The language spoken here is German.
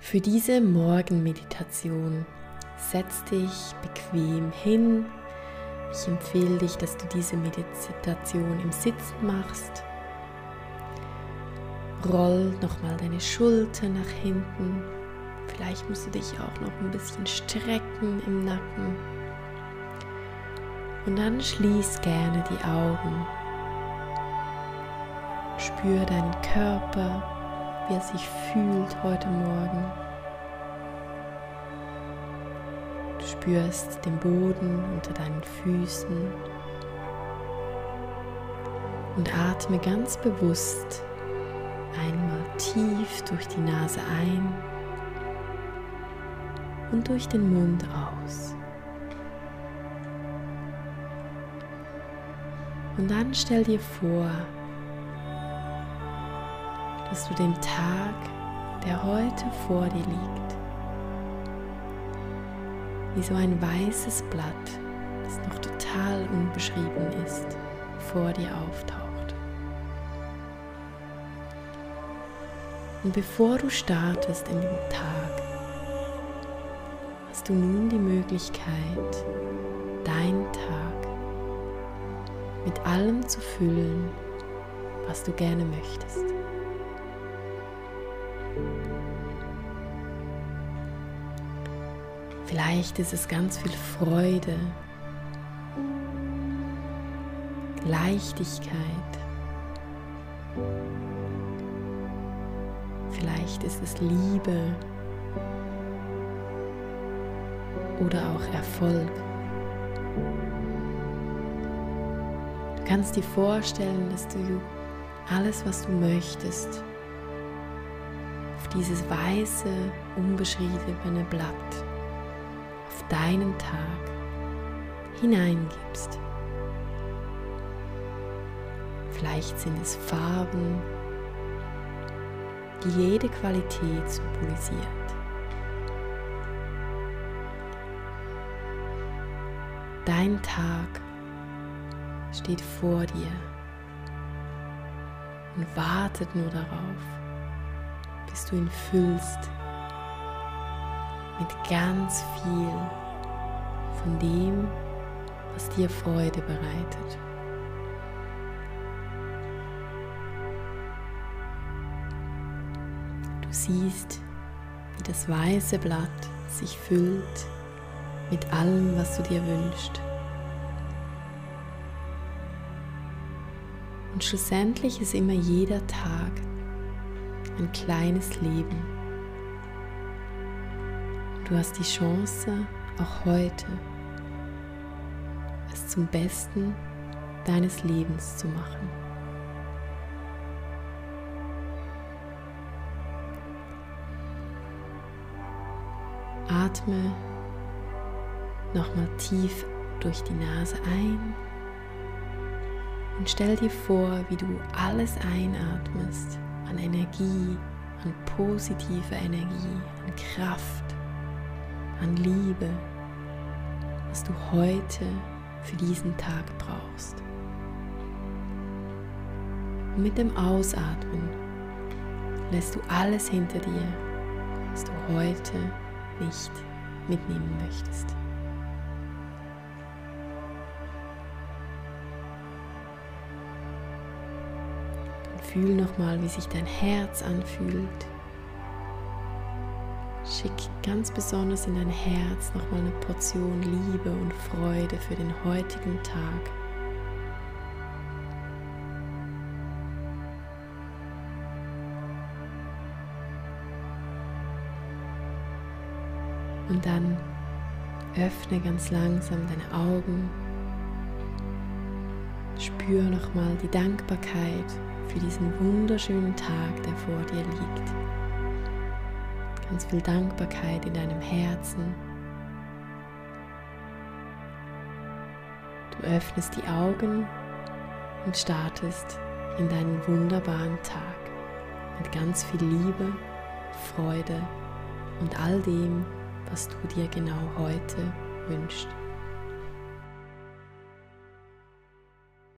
Für diese Morgenmeditation setz dich bequem hin. Ich empfehle dich, dass du diese Meditation im Sitzen machst. Roll nochmal deine Schulter nach hinten. Vielleicht musst du dich auch noch ein bisschen strecken im Nacken. Und dann schließ gerne die Augen. Spür deinen Körper, wie er sich fühlt heute Morgen. Du spürst den Boden unter deinen Füßen und atme ganz bewusst einmal tief durch die Nase ein und durch den Mund aus. Und dann stell dir vor, dass du den Tag, der heute vor dir liegt, wie so ein weißes Blatt, das noch total unbeschrieben ist, vor dir auftaucht. Und bevor du startest in den Tag, hast du nun die Möglichkeit, deinen Tag mit allem zu füllen, was du gerne möchtest. Vielleicht ist es ganz viel Freude, Leichtigkeit. Vielleicht ist es Liebe oder auch Erfolg. Du kannst dir vorstellen, dass du alles, was du möchtest, auf dieses weiße, unbeschriebene Blatt deinen Tag hineingibst. Vielleicht sind es Farben, die jede Qualität symbolisiert. Dein Tag steht vor dir und wartet nur darauf, bis du ihn füllst mit ganz viel von dem, was dir Freude bereitet. Du siehst, wie das weiße Blatt sich füllt mit allem, was du dir wünschst. Und schlussendlich ist immer jeder Tag ein kleines Leben. Du hast die Chance, auch heute es zum Besten deines Lebens zu machen. Atme nochmal tief durch die Nase ein und stell dir vor, wie du alles einatmest an Energie, an positiver Energie, an Kraft, an Liebe, was du heute für diesen Tag brauchst. Und mit dem Ausatmen lässt du alles hinter dir, was du heute nicht mitnehmen möchtest. Und fühl nochmal, wie sich dein Herz anfühlt Schick ganz besonders in dein Herz nochmal eine Portion Liebe und Freude für den heutigen Tag. Und dann öffne ganz langsam deine Augen. Spür nochmal die Dankbarkeit für diesen wunderschönen Tag, der vor dir liegt ganz viel Dankbarkeit in deinem Herzen. Du öffnest die Augen und startest in deinen wunderbaren Tag mit ganz viel Liebe, Freude und all dem, was du dir genau heute wünschst.